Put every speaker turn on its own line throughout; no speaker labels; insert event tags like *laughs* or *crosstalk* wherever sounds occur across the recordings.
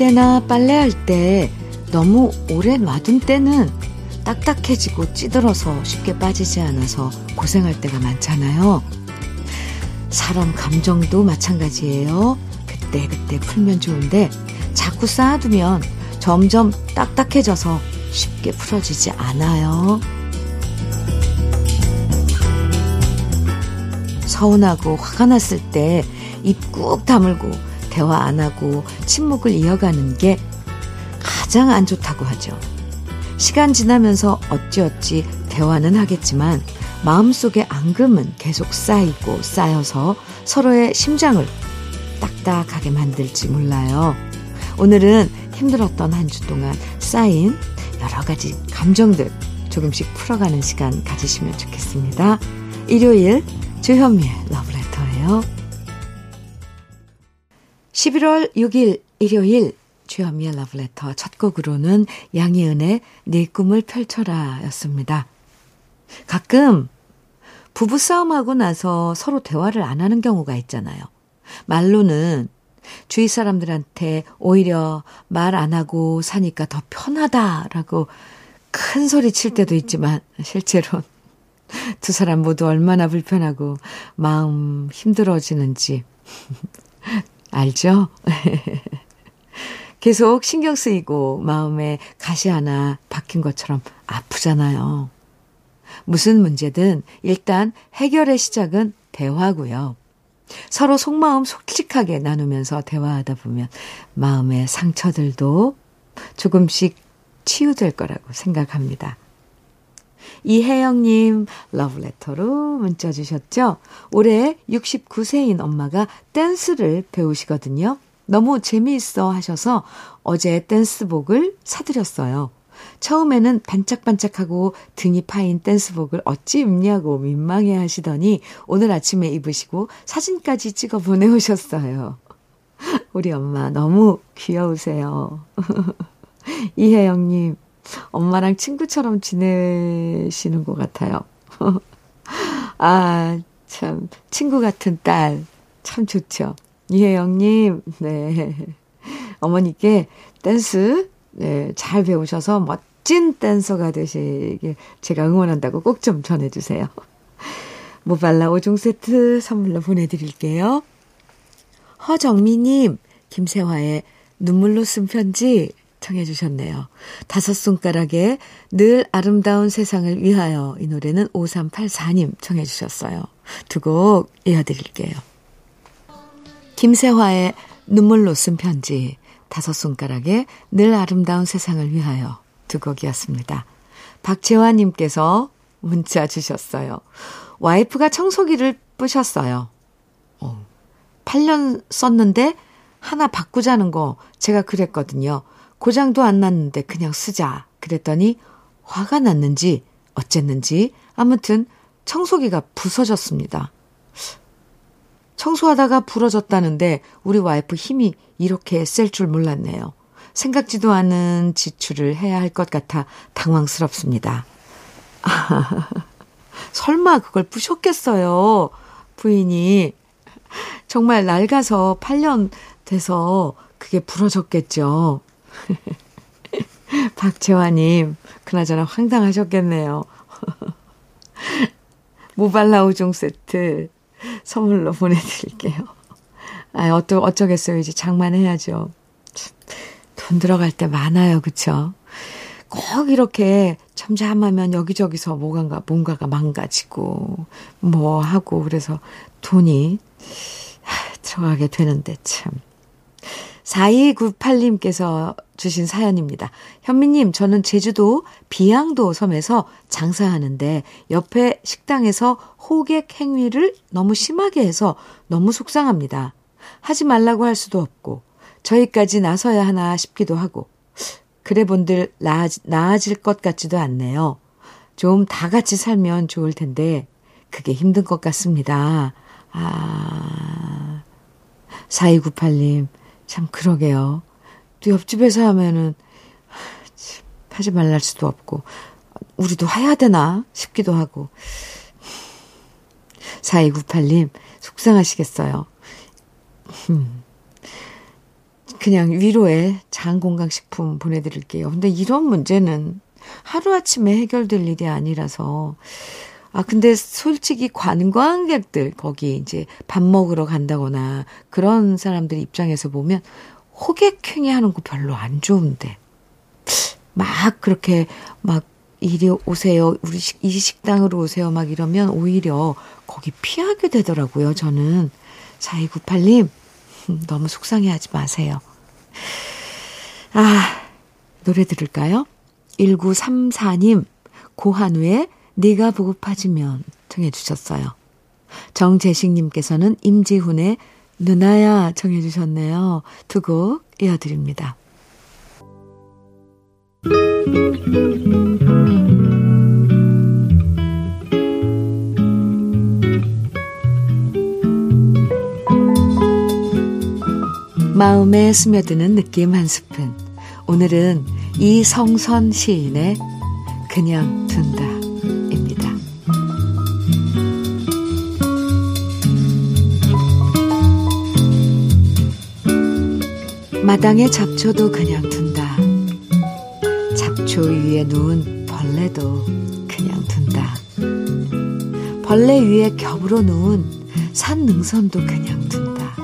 때나 빨래할 때 너무 오래 놔둔 때는 딱딱해지고 찌들어서 쉽게 빠지지 않아서 고생할 때가 많잖아요. 사람 감정도 마찬가지예요. 그때 그때 풀면 좋은데 자꾸 쌓아두면 점점 딱딱해져서 쉽게 풀어지지 않아요. 서운하고 화가 났을 때 입 꾹 다물고 대화 안 하고 침묵을 이어가는 게 가장 안 좋다고 하죠. 시간 지나면서 어찌어찌 대화는 하겠지만 마음속에 앙금은 계속 쌓이고 쌓여서 서로의 심장을 딱딱하게 만들지 몰라요. 오늘은 힘들었던 한 주 동안 쌓인 여러 가지 감정들 조금씩 풀어가는 시간 가지시면 좋겠습니다. 일요일 주현미의 러브레터예요. 11월 6일 일요일 주현미의 러브레터 첫 곡으로는 양희은의 네 꿈을 펼쳐라 였습니다. 가끔 부부싸움하고 나서 서로 대화를 안 하는 경우가 있잖아요. 말로는 주위 사람들한테 오히려 말 안 하고 사니까 더 편하다라고 큰 소리 칠 때도 있지만 실제로 두 사람 모두 얼마나 불편하고 마음 힘들어지는지 알죠? *laughs* 계속 신경 쓰이고 마음에 가시 하나 박힌 것처럼 아프잖아요. 무슨 문제든 일단 해결의 시작은 대화고요. 서로 속마음 솔직하게 나누면서 대화하다 보면 마음의 상처들도 조금씩 치유될 거라고 생각합니다. 이혜영님 러브레터로 문자 주셨죠? 올해 69세인 엄마가 댄스를 배우시거든요. 너무 재미있어 하셔서 어제 댄스복을 사드렸어요. 처음에는 반짝반짝하고 등이 파인 댄스복을 어찌 입냐고 민망해 하시더니 오늘 아침에 입으시고 사진까지 찍어 보내오셨어요. 우리 엄마 너무 귀여우세요. *laughs* 이혜영님, *laughs* 엄마랑 친구처럼 지내시는 것 같아요. *laughs* 아, 참, 친구 같은 딸, 참 좋죠. 이혜영님, 네. 어머니께 댄스, 네, 잘 배우셔서 멋진 댄서가 되시길 제가 응원한다고 꼭 좀 전해주세요. *laughs* 모발라 5종 세트 선물로 보내드릴게요. 허정미님, 김세화의 눈물로 쓴 편지 청해 주셨네요. 다섯 손가락에 늘 아름다운 세상을 위하여 이 노래는 5384님 청해 주셨어요. 두 곡 이어드릴게요. 김세화의 눈물로 쓴 편지, 다섯 손가락에 늘 아름다운 세상을 위하여 두 곡이었습니다. 박재환님께서 문자 주셨어요. 와이프가 청소기를 뿌셨어요. 어, 8년 썼는데 하나 바꾸자는 거 제가 그랬거든요. 고장도 안 났는데 그냥 쓰자. 그랬더니 화가 났는지 어쨌는지 아무튼 청소기가 부서졌습니다. 청소하다가 부러졌다는데 우리 와이프 힘이 이렇게 셀 줄 몰랐네요. 생각지도 않은 지출을 해야 할 것 같아 당황스럽습니다. 아, *laughs* 설마 그걸 부셨겠어요. 부인이. 정말 낡아서 8년 돼서 그게 부러졌겠죠. *laughs* 박채화님, 그나저나 황당하셨겠네요. *laughs* 모발라 5종 세트 선물로 보내드릴게요. 아, 어떠, 어쩌겠어요. 이제 장만해야죠. 돈 들어갈 때 많아요. 그쵸? 꼭 이렇게 잠잠하면 여기저기서 뭐가, 뭔가가 망가지고, 뭐 하고, 그래서 돈이 들어가게 되는데 참. 4298님께서 주신 사연입니다. 현미님, 저는 제주도 비양도 섬에서 장사하는데 옆에 식당에서 호객 행위를 너무 심하게 해서 너무 속상합니다. 하지 말라고 할 수도 없고, 저희까지 나서야 하나 싶기도 하고, 그래 본들 나아, 나아질 것 같지도 않네요. 좀 다 같이 살면 좋을 텐데, 그게 힘든 것 같습니다. 아, 4298님, 참 그러게요. 또 옆집에서 하면은 하지 말랄 수도 없고 우리도 해야 되나 싶기도 하고 4298님 속상하시겠어요. 음. 그냥 위로의 장건강식품 보내드릴게요. 근데 이런 문제는 하루아침에 해결될 일이 아니라서. 아, 근데 솔직히 관광객들, 거기 이제 밥 먹으러 간다거나 그런 사람들 입장에서 보면 호객행위 하는 거 별로 안 좋은데. 막 그렇게 막 이리 오세요. 우리 식, 이 식당으로 오세요. 막 이러면 오히려 거기 피하게 되더라고요. 저는 4298님 *laughs* 너무 속상해 하지 마세요. 아, 노래 들을까요? 1934님 고한우의 네가 보고파지면 청해 주셨어요. 정재식님께서는 임지훈의 누나야 청해 주셨네요. 두 곡 이어드립니다. 마음에 스며드는 느낌 한 스푼. 오늘은 이성선 시인의 그냥 둔다입니다. 마당에 잡초도 그냥 둔다. 잡초 위에 누운 벌레도 그냥 둔다. 벌레 위에 겹으로 누운 산 능선도 그냥 둔다.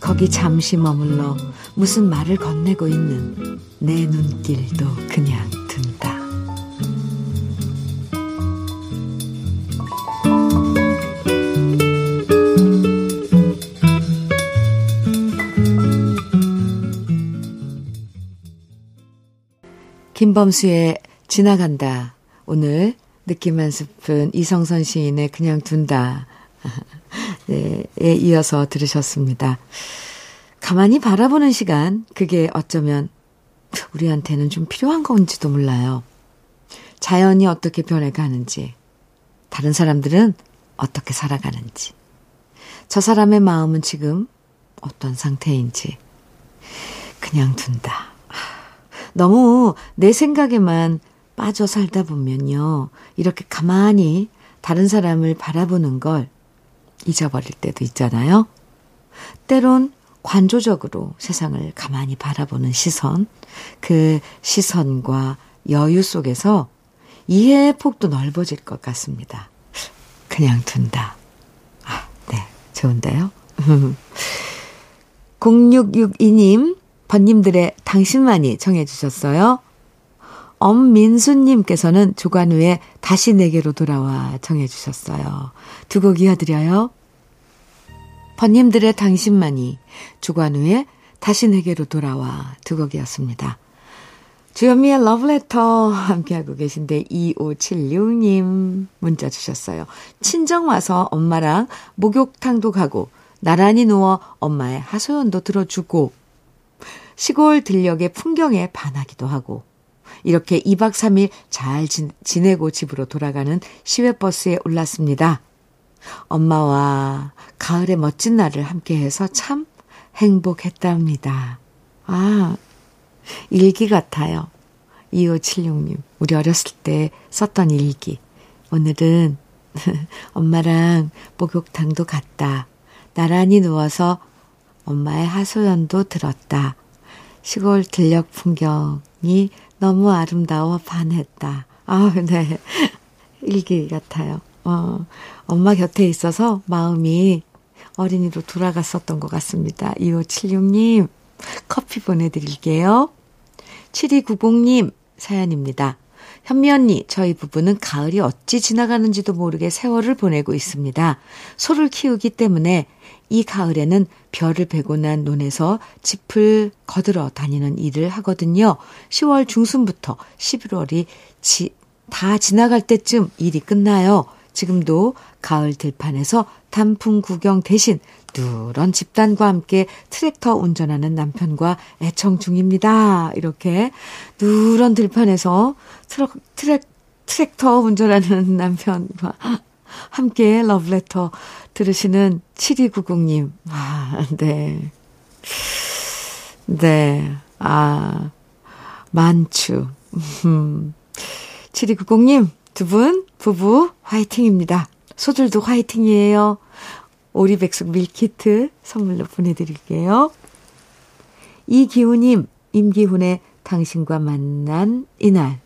거기 잠시 머물러 무슨 말을 건네고 있는 내 눈길도 그냥 김범수의 지나간다. 오늘 느낌 한 스푼 이성선 시인의 그냥 둔다. *laughs* 네, 에 이어서 들으셨습니다. 가만히 바라보는 시간, 그게 어쩌면 우리한테는 좀 필요한 건지도 몰라요. 자연이 어떻게 변해가는지, 다른 사람들은 어떻게 살아가는지, 저 사람의 마음은 지금 어떤 상태인지, 그냥 둔다. 너무 내 생각에만 빠져 살다 보면요. 이렇게 가만히 다른 사람을 바라보는 걸 잊어버릴 때도 있잖아요. 때론 관조적으로 세상을 가만히 바라보는 시선, 그 시선과 여유 속에서 이해의 폭도 넓어질 것 같습니다. 그냥 둔다. 아, 네. 좋은데요? *laughs* 0662님, 번님들의 당신만이 정해주셨어요. 엄민수님께서는 조관우의 다시 내게로 돌아와 정해주셨어요. 두 곡 이어드려요. 번님들의 당신만이 조관우의 다시 내게로 돌아와 두 곡이었습니다. 주현미의 러브레터 함께하고 계신데 2576님 문자 주셨어요. 친정 와서 엄마랑 목욕탕도 가고 나란히 누워 엄마의 하소연도 들어주고 시골 들녘의 풍경에 반하기도 하고 이렇게 2박 3일 잘 지내고 집으로 돌아가는 시외버스에 올랐습니다. 엄마와 가을의 멋진 날을 함께해서 참 행복했답니다. 아, 일기 같아요. 2576님, 우리 어렸을 때 썼던 일기. 오늘은 *laughs* 엄마랑 목욕탕도 갔다. 나란히 누워서 엄마의 하소연도 들었다. 시골 들녘 풍경이 너무 아름다워 반했다. 아, 네. *laughs* 일기 같아요. 어, 엄마 곁에 있어서 마음이 어린이로 돌아갔었던 것 같습니다. 2576님, 커피 보내드릴게요. 7290님, 사연입니다. 현미 언니, 저희 부부는 가을이 어찌 지나가는지도 모르게 세월을 보내고 있습니다. 소를 키우기 때문에 이 가을에는 별을 베고 난 논에서 짚을 거들어 다니는 일을 하거든요. 10월 중순부터 11월이 지, 다 지나갈 때쯤 일이 끝나요. 지금도 가을 들판에서 단풍 구경 대신 누런 집단과 함께 트랙터 운전하는 남편과 애청 중입니다. 이렇게 누런 들판에서 트럭, 트랙, 트랙터 운전하는 *laughs* 남편과 함께 러브레터 들으시는 7290님. 아, 네. 네. 아, 만추. 7290님, 두 분, 부부, 화이팅입니다. 소들도 화이팅이에요. 오리백숙 밀키트 선물로 보내드릴게요. 이기훈님, 임기훈의 당신과 만난 이날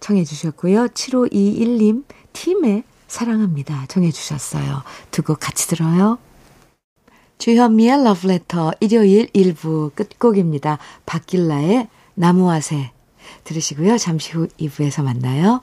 청해 주셨고요. 7521님, 팀의 사랑합니다. 정해 주셨어요. 두 곡 같이 들어요. 주현미의 러브레터 일요일 1부 끝곡입니다. 박길라의 나무와새 들으시고요. 잠시 후 2부에서 만나요.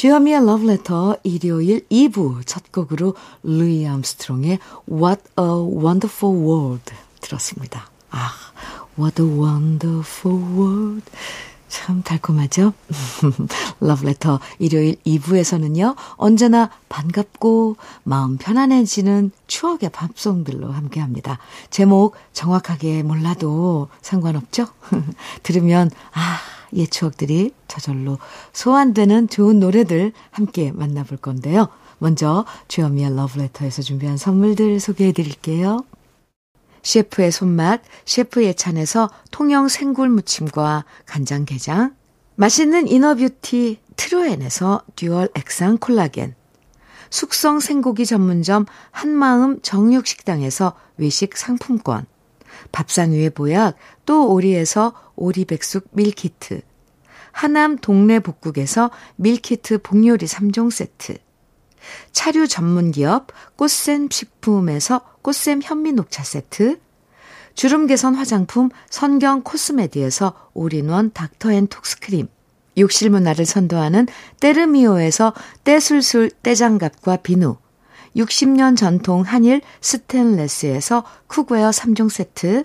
주현미의 러브레터 일요일 2부 첫 곡으로 루이 암스트롱의 What a Wonderful World 들었습니다. 아, What a Wonderful World. 참 달콤하죠? *laughs* 러브레터 일요일 2부에서는요, 언제나 반갑고 마음 편안해지는 추억의 밥송들로 함께 합니다. 제목 정확하게 몰라도 상관없죠? *laughs* 들으면, 아, 옛 추억들이 저절로 소환되는 좋은 노래들 함께 만나볼 건데요. 먼저 주현미의 러브레터에서 준비한 선물들 소개해 드릴게요. 셰프의 손맛, 셰프 예찬에서 통영 생굴 무침과 간장게장, 맛있는 inner beauty 트루엔에서 dual 액상 콜라겐, 숙성 생고기 전문점 한마음 정육식당에서 외식 상품권, 밥상 위의 보약 또 오리에서 오리백숙 밀키트, 하남 동네 복국에서 밀키트 복요리 3종 세트, 차류 전문 기업 꽃샘 식품에서 꽃샘 현미 녹차 세트, 주름 개선 화장품 선경 코스메디에서 올인원 닥터 앤 톡스크림, 욕실 문화를 선도하는 때르미오에서 때술술 때장갑과 비누, 60년 전통 한일 스텐레스에서 cookware 3종 세트,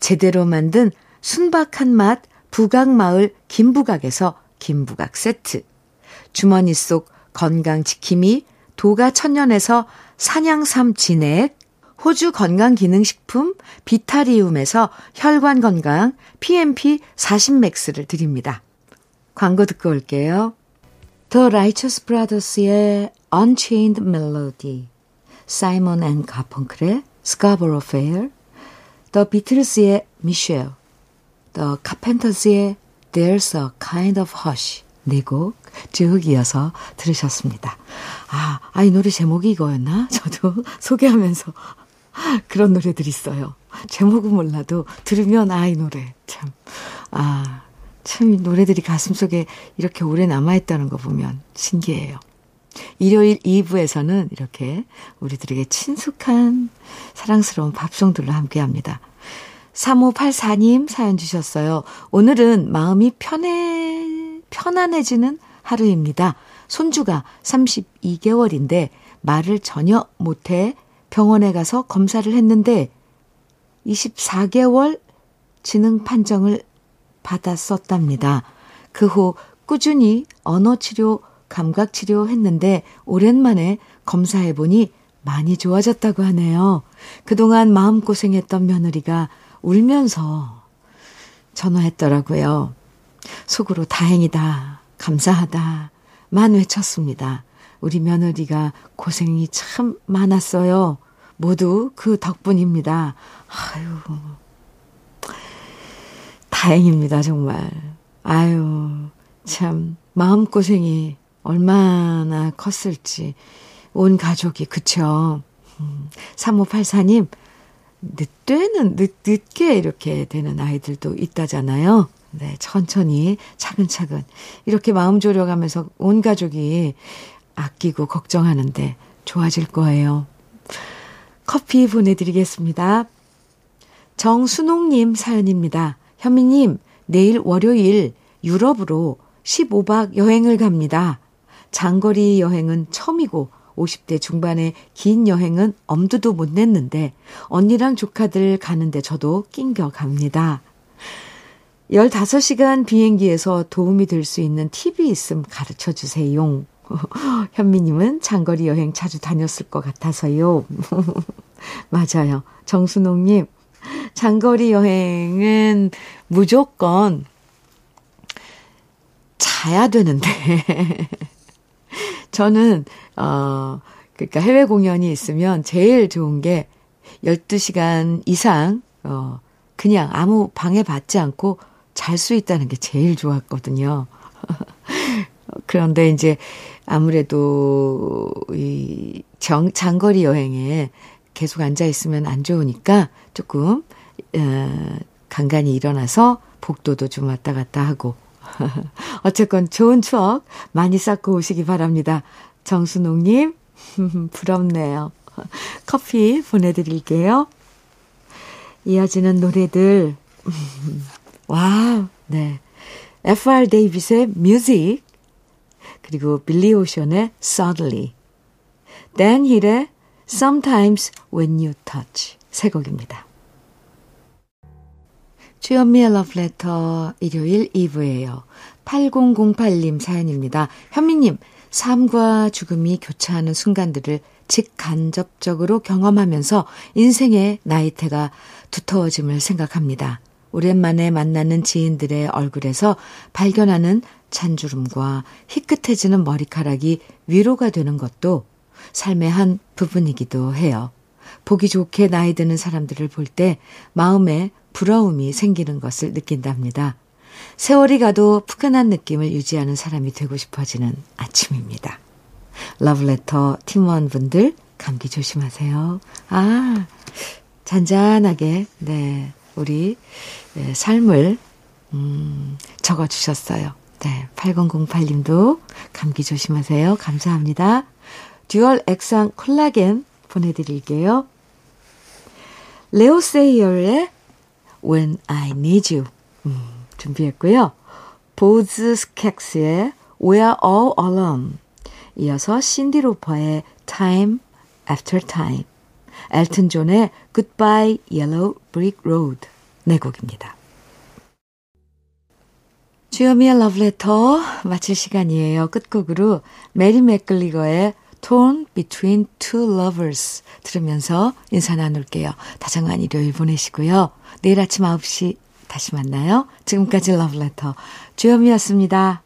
제대로 만든 순박한 맛 부각마을 김부각에서 김부각 세트, 주머니 속 건강지킴이 도가천년에서 산양삼 진액, 호주 건강기능식품 비타리움에서 혈관건강 PMP 40맥스를 드립니다. 광고 듣고 올게요. The Righteous Brothers의 Unchained Melody, 사이먼 앤 가펑클의 Scarborough Fair, The Beatles의 Michelle, The Carpenters의 There's a Kind of Hush 네 곡 쭉 이어서 들으셨습니다. 아, 아, 이 노래 제목이 이거였나? *laughs* 저도 소개하면서 *laughs* 그런 노래들이 있어요. 제목은 몰라도 들으면 아, 이 노래 참, 아, 참 노래들이 가슴속에 이렇게 오래 남아있다는 거 보면 신기해요. 일요일 2부에서는 이렇게 우리들에게 친숙한 사랑스러운 밥송들로 함께 합니다. 3584님 사연 주셨어요. 오늘은 마음이 편해, 편안해지는 하루입니다. 손주가 32개월인데 말을 전혀 못해 병원에 가서 검사를 했는데 24개월 지능 판정을 받았었답니다. 그 후 꾸준히 언어 치료, 감각 치료 했는데 오랜만에 검사해 보니 많이 좋아졌다고 하네요. 그동안 마음고생했던 며느리가 울면서 전화했더라고요. 속으로 다행이다, 감사하다, 만 외쳤습니다. 우리 며느리가 고생이 참 많았어요. 모두 그 덕분입니다. 아유, 다행입니다, 정말. 아유, 참, 마음고생이 얼마나 컸을지. 온 가족이, 그쵸. 음, 3584님, 늦되는, 늦, 늦게 이렇게 되는 아이들도 있다잖아요. 네, 천천히, 차근차근. 이렇게 마음 졸여가면서 온 가족이 아끼고 걱정하는데 좋아질 거예요. 커피 보내드리겠습니다. 정순옥님 사연입니다. 현미님, 내일 월요일 유럽으로 15박 여행을 갑니다. 장거리 여행은 처음이고 50대 중반의 긴 여행은 엄두도 못 냈는데 언니랑 조카들 가는데 저도 낑겨 갑니다. 15시간 비행기에서 도움이 될 수 있는 팁이 있음 가르쳐 주세요. *laughs* 현미님은 장거리 여행 자주 다녔을 것 같아서요. *laughs* 맞아요. 정순옥님, 장거리 여행은 무조건 자야 되는데. *laughs* 저는, 어, 그러니까 해외 공연이 있으면 제일 좋은 게 12시간 이상, 어, 그냥 아무 방해 받지 않고 잘 수 있다는 게 제일 좋았거든요. *laughs* 그런데 이제 아무래도 이 정, 장거리 여행에 계속 앉아 있으면 안 좋으니까 조금, 어, 간간히 일어나서 복도도 좀 왔다 갔다 하고. *laughs* 어쨌건 좋은 추억 많이 쌓고 오시기 바랍니다. 정순옥님, *laughs* 부럽네요. 커피 보내드릴게요. 이어지는 노래들, *laughs* wow, 네. F.R. 데이빗의 Music, 그리고 빌리 오션의 Suddenly, 댄 힐의 Sometimes When You Touch 세 곡입니다. 주연미의 러브레터 일요일 2부예요. 8008님 사연입니다. 현미님, 삶과 죽음이 교차하는 순간들을 직간접적으로 경험하면서 인생의 나이테가 두터워짐을 생각합니다. 오랜만에 만나는 지인들의 얼굴에서 발견하는 잔주름과 희끗해지는 머리카락이 위로가 되는 것도 삶의 한 부분이기도 해요. 보기 좋게 나이 드는 사람들을 볼 때 마음에 부러움이 생기는 것을 느낀답니다. 세월이 가도 푸근한 느낌을 유지하는 사람이 되고 싶어지는 아침입니다. 러브레터 팀원분들 감기 조심하세요. 아, 잔잔하게, 네, 우리 네, 삶을, 음, 적어주셨어요. 네, 8008님도 감기 조심하세요. 감사합니다. dual 액상 콜라겐 보내드릴게요. 레오 세이어의 When I Need You 음, 준비했고요. 보즈 스캑스의 We're All Alone 이어서 신디 로퍼의 Time After Time 엘튼 존의 Goodbye Yellow Brick Road 네 곡입니다. 주현미의 러브레터 마칠 시간이에요. 끝곡으로 메리 맥그리거의 Torn Between Two Lovers 들으면서 인사 나눌게요. 다정한 일요일 보내시고요. 내일 아침 9시 다시 만나요. 지금까지 러브레터 주현미였습니다.